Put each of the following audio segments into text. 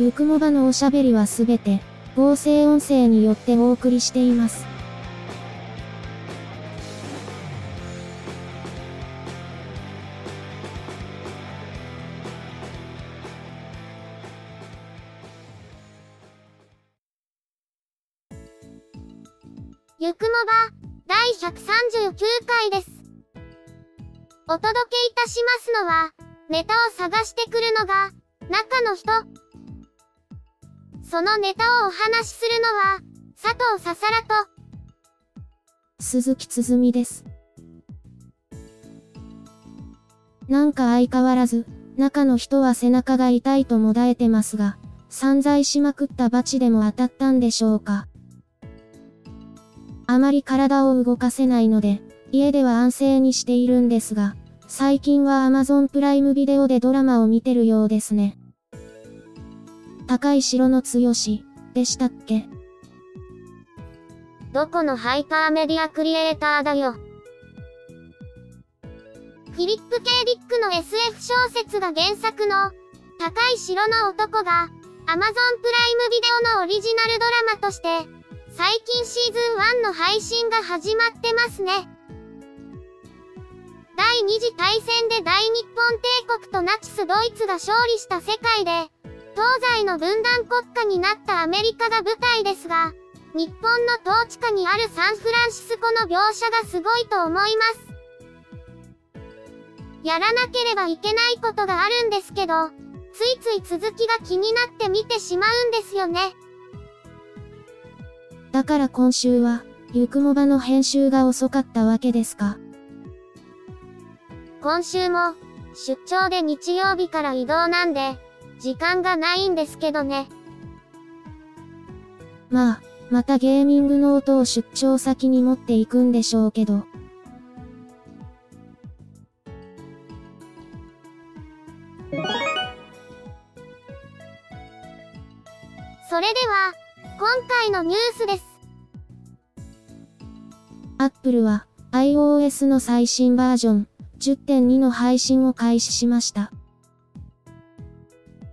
ゆくもばのおしゃべりはすべて、合成音声によってお送りしています。ゆくもば、第139回です。お届けいたしますのは、ネタを探してくるのが、中の人。そのネタをお話しするのは、佐藤ささらと、鈴木つづみです。なんか相変わらず、中の人は背中が痛いともだえてますが、散財しまくったバチでも当たったんでしょうか。あまり体を動かせないので、家では安静にしているんですが、最近は Amazon プライムビデオでドラマを見てるようですね。高い城の強し、でしたっけ？どこのハイパーメディアクリエイターだよ。フィリップ・ケイ・ディックの SF 小説が原作の高い城の男が Amazon プライムビデオのオリジナルドラマとして最近シーズン1の配信が始まってますね。第二次大戦で大日本帝国とナチスドイツが勝利した世界で、東西の分断国家になったアメリカが舞台ですが、日本の統治下にあるサンフランシスコの描写がすごいと思います。やらなければいけないことがあるんですけど、ついつい続きが気になって見てしまうんですよね。だから今週は、ゆくもばの編集が遅かったわけですか？今週も、出張で日曜日から移動なんで、時間がないんですけどね。まあ、またゲーミングノートを出張先に持っていくんでしょうけど。それでは、今回のニュースです。Apple は iOS の最新バージョン10.2の配信を開始しました。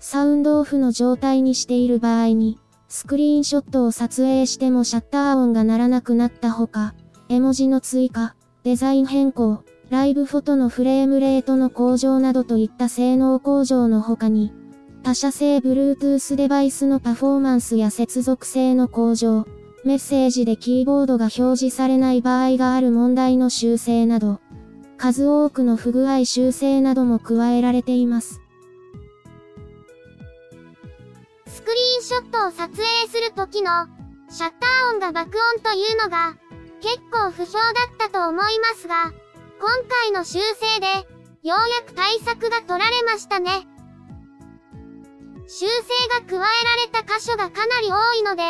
サウンドオフの状態にしている場合に、スクリーンショットを撮影してもシャッター音が鳴らなくなったほか、絵文字の追加、デザイン変更、ライブフォトのフレームレートの向上などといった性能向上の他に、他社製 Bluetooth デバイスのパフォーマンスや接続性の向上、メッセージでキーボードが表示されない場合がある問題の修正など、数多くの不具合修正なども加えられています。クリーンショットを撮影する時のシャッター音が爆音というのが結構不評だったと思いますが、今回の修正でようやく対策が取られましたね。修正が加えられた箇所がかなり多いので、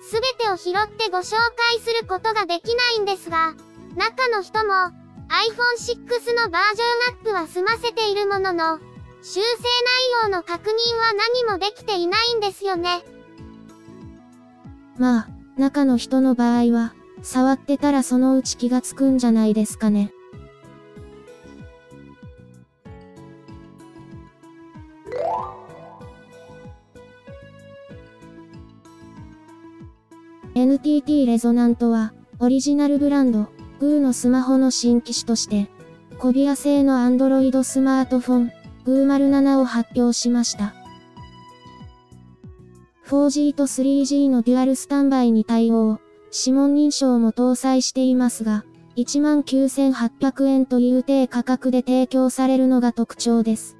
すべてを拾ってご紹介することができないんですが、中の人も iPhone 6のバージョンアップは済ませているものの、修正内容の確認は何もできていないんですよね。まあ、中の人の場合は、触ってたらそのうち気がつくんじゃないですかね。NTT レゾナントは、オリジナルブランド、グーのスマホの新機種として、コビア製の Android スマートフォン、グー07を発表しました。4G と 3G のデュアルスタンバイに対応、指紋認証も搭載していますが、19,800円という低価格で提供されるのが特徴です。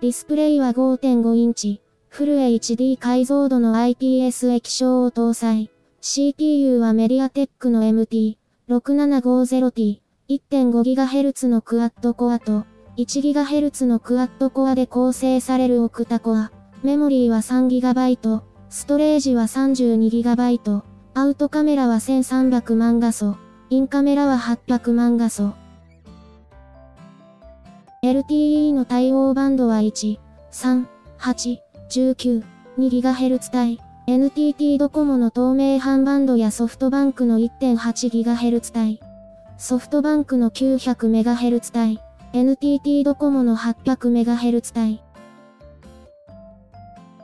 ディスプレイは5.5インチ、フル HD 解像度の IPS 液晶を搭載。CPU はメディアテックの MT6750T、1.5GHz のクワッドコアと、1GHz のクワッドコアで構成されるオクタコア。メモリーは 3GB、ストレージは 32GB、アウトカメラは1300万画素、インカメラは800万画素。LTE の対応バンドは1、3、8、19、2GHz 帯。NTT ドコモの透明版バンドやソフトバンクの 1.8GHz 帯。ソフトバンクの 900MHz 帯。NTT ドコモの 800MHz 帯。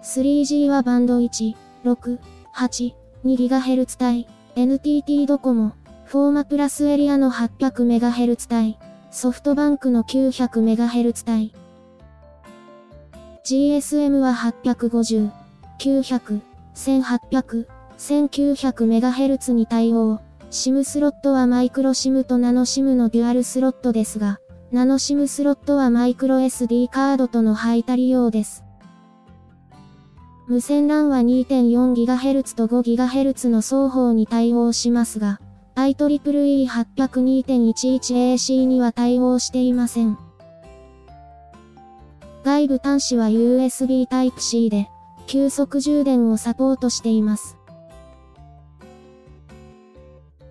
3G はバンド1、6、8、2GHz 帯。NTT ドコモ、フォーマプラスエリアの 800MHz 帯。ソフトバンクの 900MHz 帯。GSM は850、900、1800、1900MHz に対応。SIM スロットはマイクロ SIM とナノ SIM のデュアルスロットですが、ナノ SIM スロットはマイクロ SD カードとの配達用です。無線 LAN は 2.4GHz と 5GHz の双方に対応しますが、IEEE802.11AC には対応していません。外部端子は USB Type-C で、急速充電をサポートしています。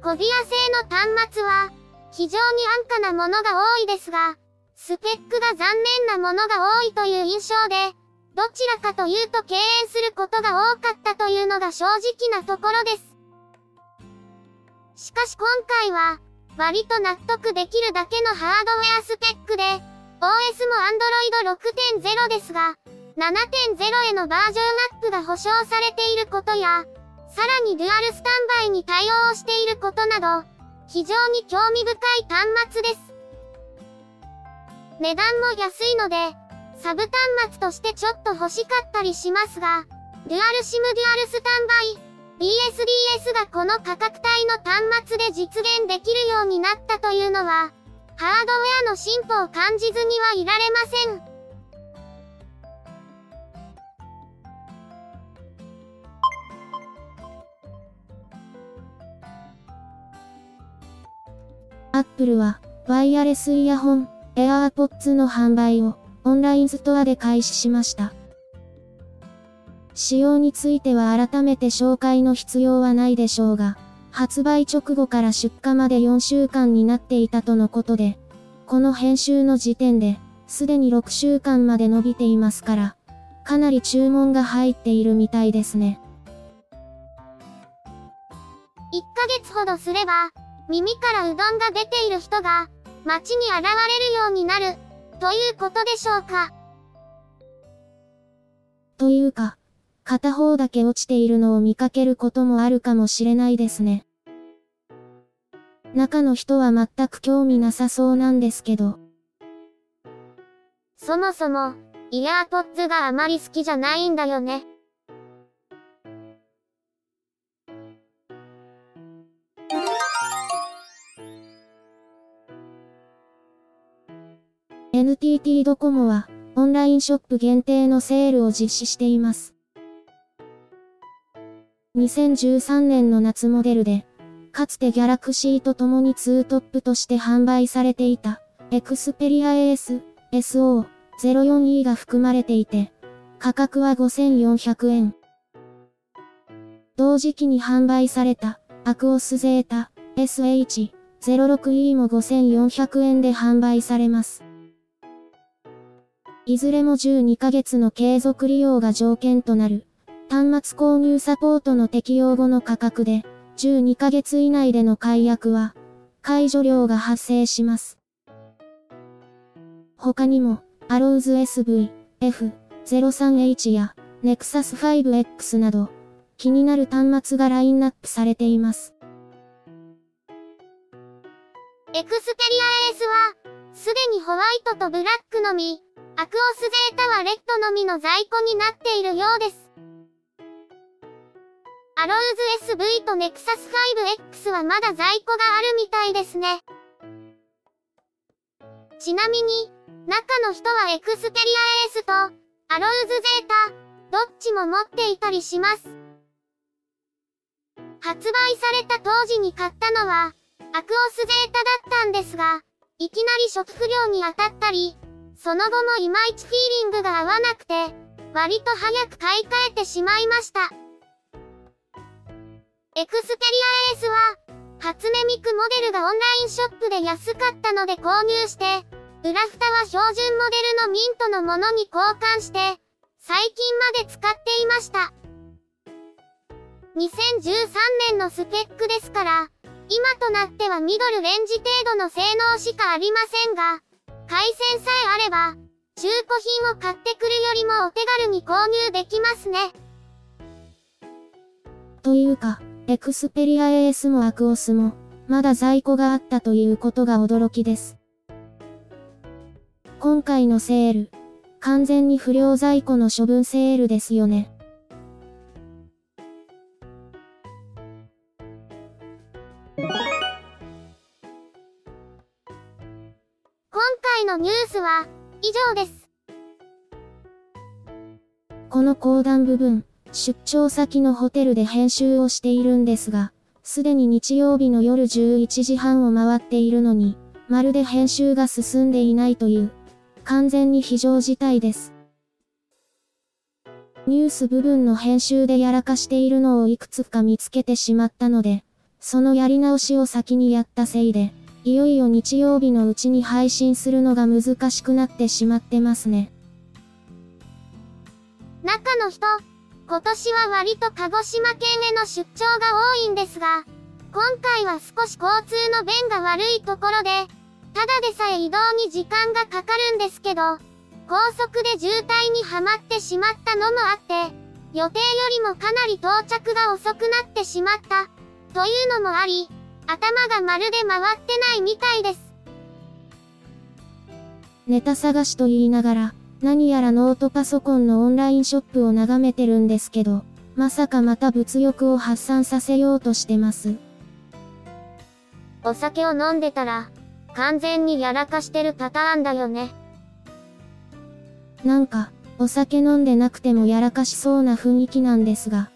コビア製の端末は、非常に安価なものが多いですが、スペックが残念なものが多いという印象で、どちらかというと敬遠することが多かったというのが正直なところです。しかし今回は、割と納得できるだけのハードウェアスペックで、OS も Android 6.0ですが、7.0へのバージョンアップが保証されていることや、さらにデュアルスタンバイに対応していることなど、非常に興味深い端末です。値段も安いので、サブ端末としてちょっと欲しかったりしますが、デュアルシムデュアルスタンバイ、 DSDS がこの価格帯の端末で実現できるようになったというのは、ハードウェアの進歩を感じずにはいられません。アップルは、ワイヤレスイヤホン、AirPods の販売を、オンラインストアで開始しました。仕様については改めて紹介の必要はないでしょうが、発売直後から出荷まで4週間になっていたとのことで、この編集の時点で、すでに6週間まで伸びていますから、かなり注文が入っているみたいですね。1ヶ月ほどすれば、耳からうどんが出ている人が、街に現れるようになる、ということでしょうか。というか、片方だけ落ちているのを見かけることもあるかもしれないですね。中の人は全く興味なさそうなんですけど。そもそも、イヤーポッツがあまり好きじゃないんだよね。NTT ドコモは、オンラインショップ限定のセールを実施しています。2013年の夏モデルで、かつてギャラクシーと共にツートップとして販売されていた、エクスペリア AS、SO04E が含まれていて、価格は5400円。同時期に販売された、アクオスゼータ、SH06E も5400円で販売されます。いずれも12ヶ月の継続利用が条件となる。端末購入サポートの適用後の価格で、12ヶ月以内での解約は、解除料が発生します。他にも、アローズ SV、F03H や、Nexus 5X など、気になる端末がラインナップされています。エクスペリアエースは、すでにホワイトとブラックのみ、アクオスゼータはレッドのみの在庫になっているようです。アローズ SV とネクサス 5X はまだ在庫があるみたいですね。ちなみに、中の人はエクスペリアエースと、アローズゼータ、どっちも持っていたりします。発売された当時に買ったのは、アクオスゼータだったんですが、いきなり食不良に当たったり、その後もいまいちフィーリングが合わなくて、割と早く買い替えてしまいました。エクスペリアエースは、初音ミクモデルがオンラインショップで安かったので購入して、裏蓋は標準モデルのミントのものに交換して、最近まで使っていました。2013年のスペックですから、今となってはミドルレンジ程度の性能しかありませんが、回線さえあれば、中古品を買ってくるよりもお手軽に購入できますね。というか、エクスペリア AS もアクオスも、まだ在庫があったということが驚きです。今回のセール、完全に不良在庫の処分セールですよね。のニュースは以上です。この講談部分、出張先のホテルで編集をしているんですが、すでに日曜日の夜11時半を回っているのに、まるで編集が進んでいないという、完全に非常事態です。ニュース部分の編集でやらかしているのをいくつか見つけてしまったので、そのやり直しを先にやったせいで、いよいよ日曜日のうちに配信するのが難しくなってしまってますね。中の人、今年は割と鹿児島県への出張が多いんですが、今回は少し交通の便が悪いところで、ただでさえ移動に時間がかかるんですけど、高速で渋滞にはまってしまったのもあって、予定よりもかなり到着が遅くなってしまった、というのもあり、頭がまるで回ってないみたいです。ネタ探しと言いながら、何やらノートパソコンのオンラインショップを眺めてるんですけど、まさかまた物欲を発散させようとしてます。お酒を飲んでたら、完全にやらかしてるパターンだよね。なんか、お酒飲んでなくてもやらかしそうな雰囲気なんですが。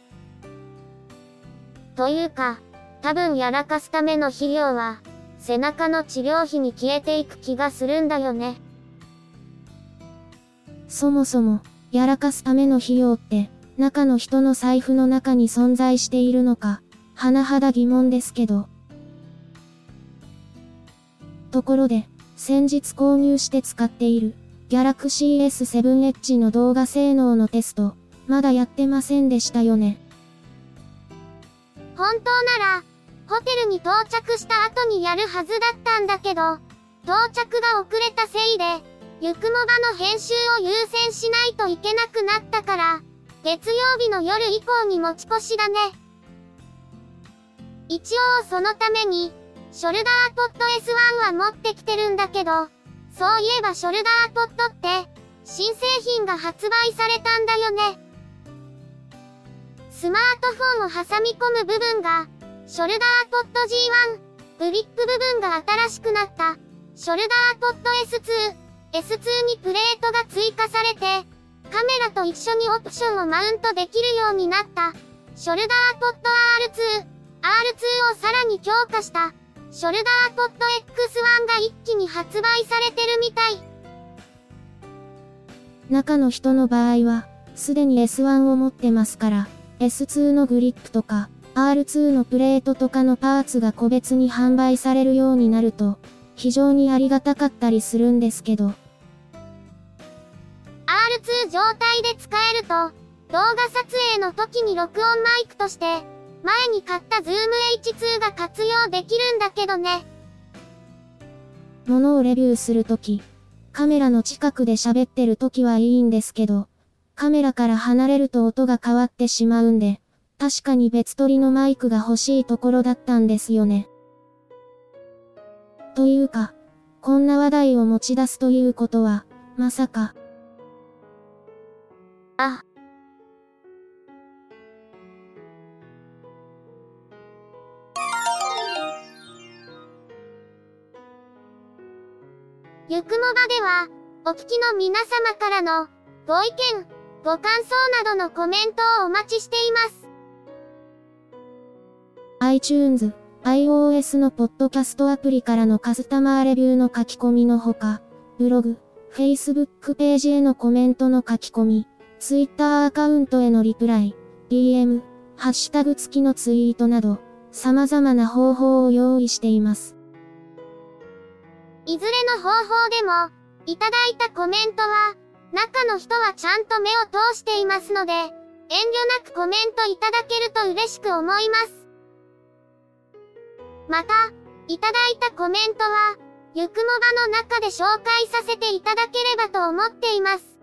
というか、多分やらかすための肥料は、背中の治療費に消えていく気がするんだよね。そもそも、やらかすための費用って、中の人の財布の中に存在しているのか、甚だ疑問ですけど。ところで、先日購入して使っている、Galaxy S7 Edge の動画性能のテスト、まだやってませんでしたよね。本当なら、ホテルに到着した後にやるはずだったんだけど、到着が遅れたせいで、ゆくもばの編集を優先しないといけなくなったから、月曜日の夜以降に持ち越しだね。一応そのために、ショルダーポット S1 は持ってきてるんだけど、そういえばショルダーポットって、新製品が発売されたんだよね。スマートフォンを挟み込む部分が、ショルダーポット G1、グリップ部分が新しくなった、ショルダーポット S2、S2 にプレートが追加されて、カメラと一緒にオプションをマウントできるようになった、ショルダーポット R2、R2 をさらに強化した、ショルダーポット X1 が一気に発売されてるみたい。中の人の場合は、すでに S1 を持ってますから、S2 のグリップとか、R2 のプレートとかのパーツが個別に販売されるようになると、非常にありがたかったりするんですけど。R2 状態で使えると、動画撮影の時に録音マイクとして、前に買った Zoom H2 が活用できるんだけどね。ものをレビューするとき、カメラの近くで喋ってるときはいいんですけど、カメラから離れると音が変わってしまうんで、確かに別撮りのマイクが欲しいところだったんですよね。というか、こんな話題を持ち出すということは、まさか。あ。ゆくもばでは、お聞きの皆様からの、ご意見、ご感想などのコメントをお待ちしています。iTunes iOS のポッドキャストアプリからのカスタマーレビューの書き込みのほか、ブログ、Facebook ページへのコメントの書き込み、Twitter アカウントへのリプライ、DM、ハッシュタグ付きのツイートなど、様々な方法を用意しています。いずれの方法でも、いただいたコメントは、中の人はちゃんと目を通していますので、遠慮なくコメントいただけると嬉しく思います。また、いただいたコメントは、ゆくもばの中で紹介させていただければと思っています。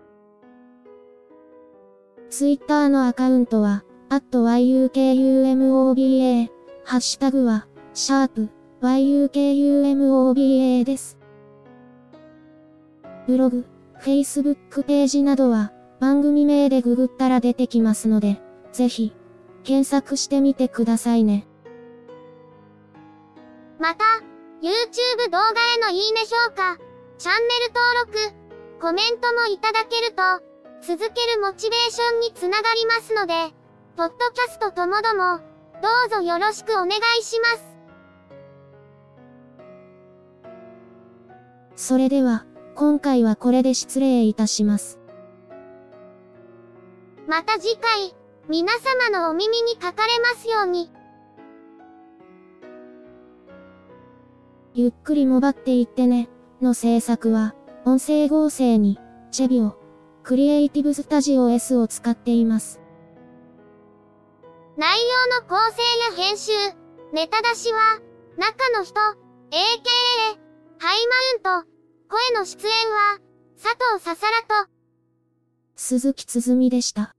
ツイッターのアカウントは、at yukumoba、ハッシュタグは、シャープ yukumoba です。ブログ、Facebook ページなどは、番組名でググったら出てきますので、ぜひ、検索してみてくださいね。また、YouTube 動画へのいいね評価、チャンネル登録、コメントもいただけると、続けるモチベーションにつながりますので、ポッドキャストともども、どうぞよろしくお願いします。それでは、今回はこれで失礼いたします。また次回、皆様のお耳にかかれますように。ゆっくりもばっていってね、の制作は、音声合成に、チェビオ、クリエイティブスタジオ S を使っています。内容の構成や編集、ネタ出しは、中の人、AKA、ハイマウント、声の出演は、佐藤ささらと、鈴木つづみでした。